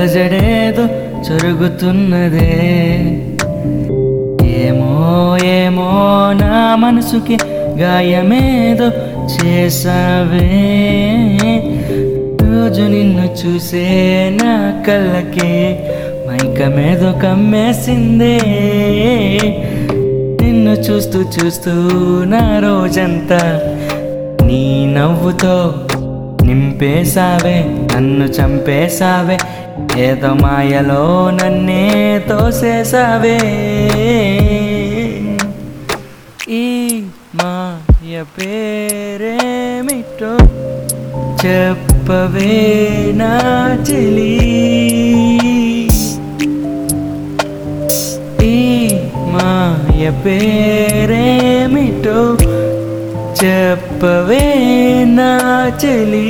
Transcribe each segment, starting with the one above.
అలజడేదో జరుగుతున్నదే. ఏమో ఏమో నా మనసుకి గాయమేదో చేసావే రోజు నిన్ను చూసే నా కళ్ళకి మైకమేదో కమ్మేసిందే. నిన్ను చూస్తూ చూస్తూ నా రోజంతా నీ నవ్వుతో నింపేశావే నన్ను చంపేశావే ఏదో మాయలో నన్నే తోసేశావే. ఈ మాయ పేరేమిటో చెప్పవే నా చెలి. ఈ మాయ పేరేమిటో చెప్పవే నా చెలి.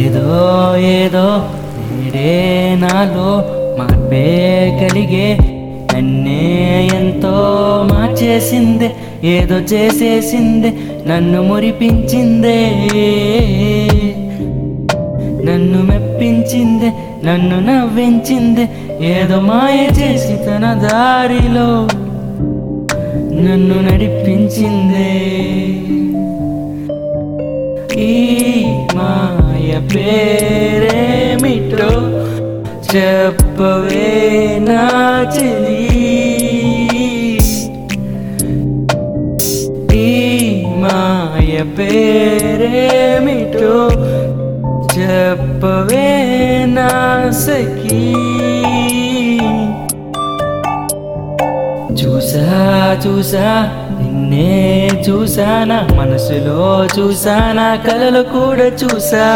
ఏదో ఏదో నేడే నాలో మార్పే కలిగే. నన్నే ఎంతో మార్చేసిందే ఏదో చేసేసిందే నన్ను మురిపించిందే. నన్ను మెప్పించిందే నన్ను నవ్వించిందే ఏదో మాయ చేసి తన దారిలో. నన్ను నడిపించిందే. ఈ మాయ పేరేమిటో చెప్పవే నా చెలి. ఈ మాయ పేరేమిటో చెప్పవే నా సఖీ చూసా చూసా నిన్నే చూసానా మనసులో చూసానా కలలు కూడా చూసా.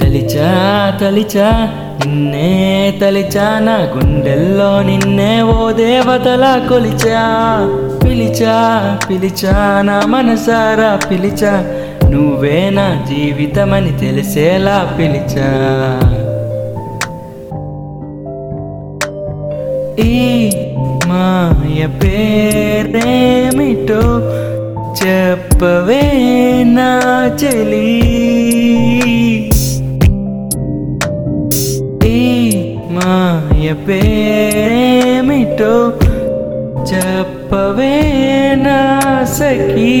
తలిచా తలిచా నిన్నే తలిచానా గుండెల్లో నిన్నే ఓ దేవతలా కొలిచా. పిలిచా పిలిచా నా మనసారా పిలిచా నువ్వే నా జీవితమని తెలిసేలా పిలిచా. ఈ మాయ పేరేమిటో చెప్పవే నా చెలి. ఈ మాయ పేరేమిటో చెప్పవే నా సఖీ.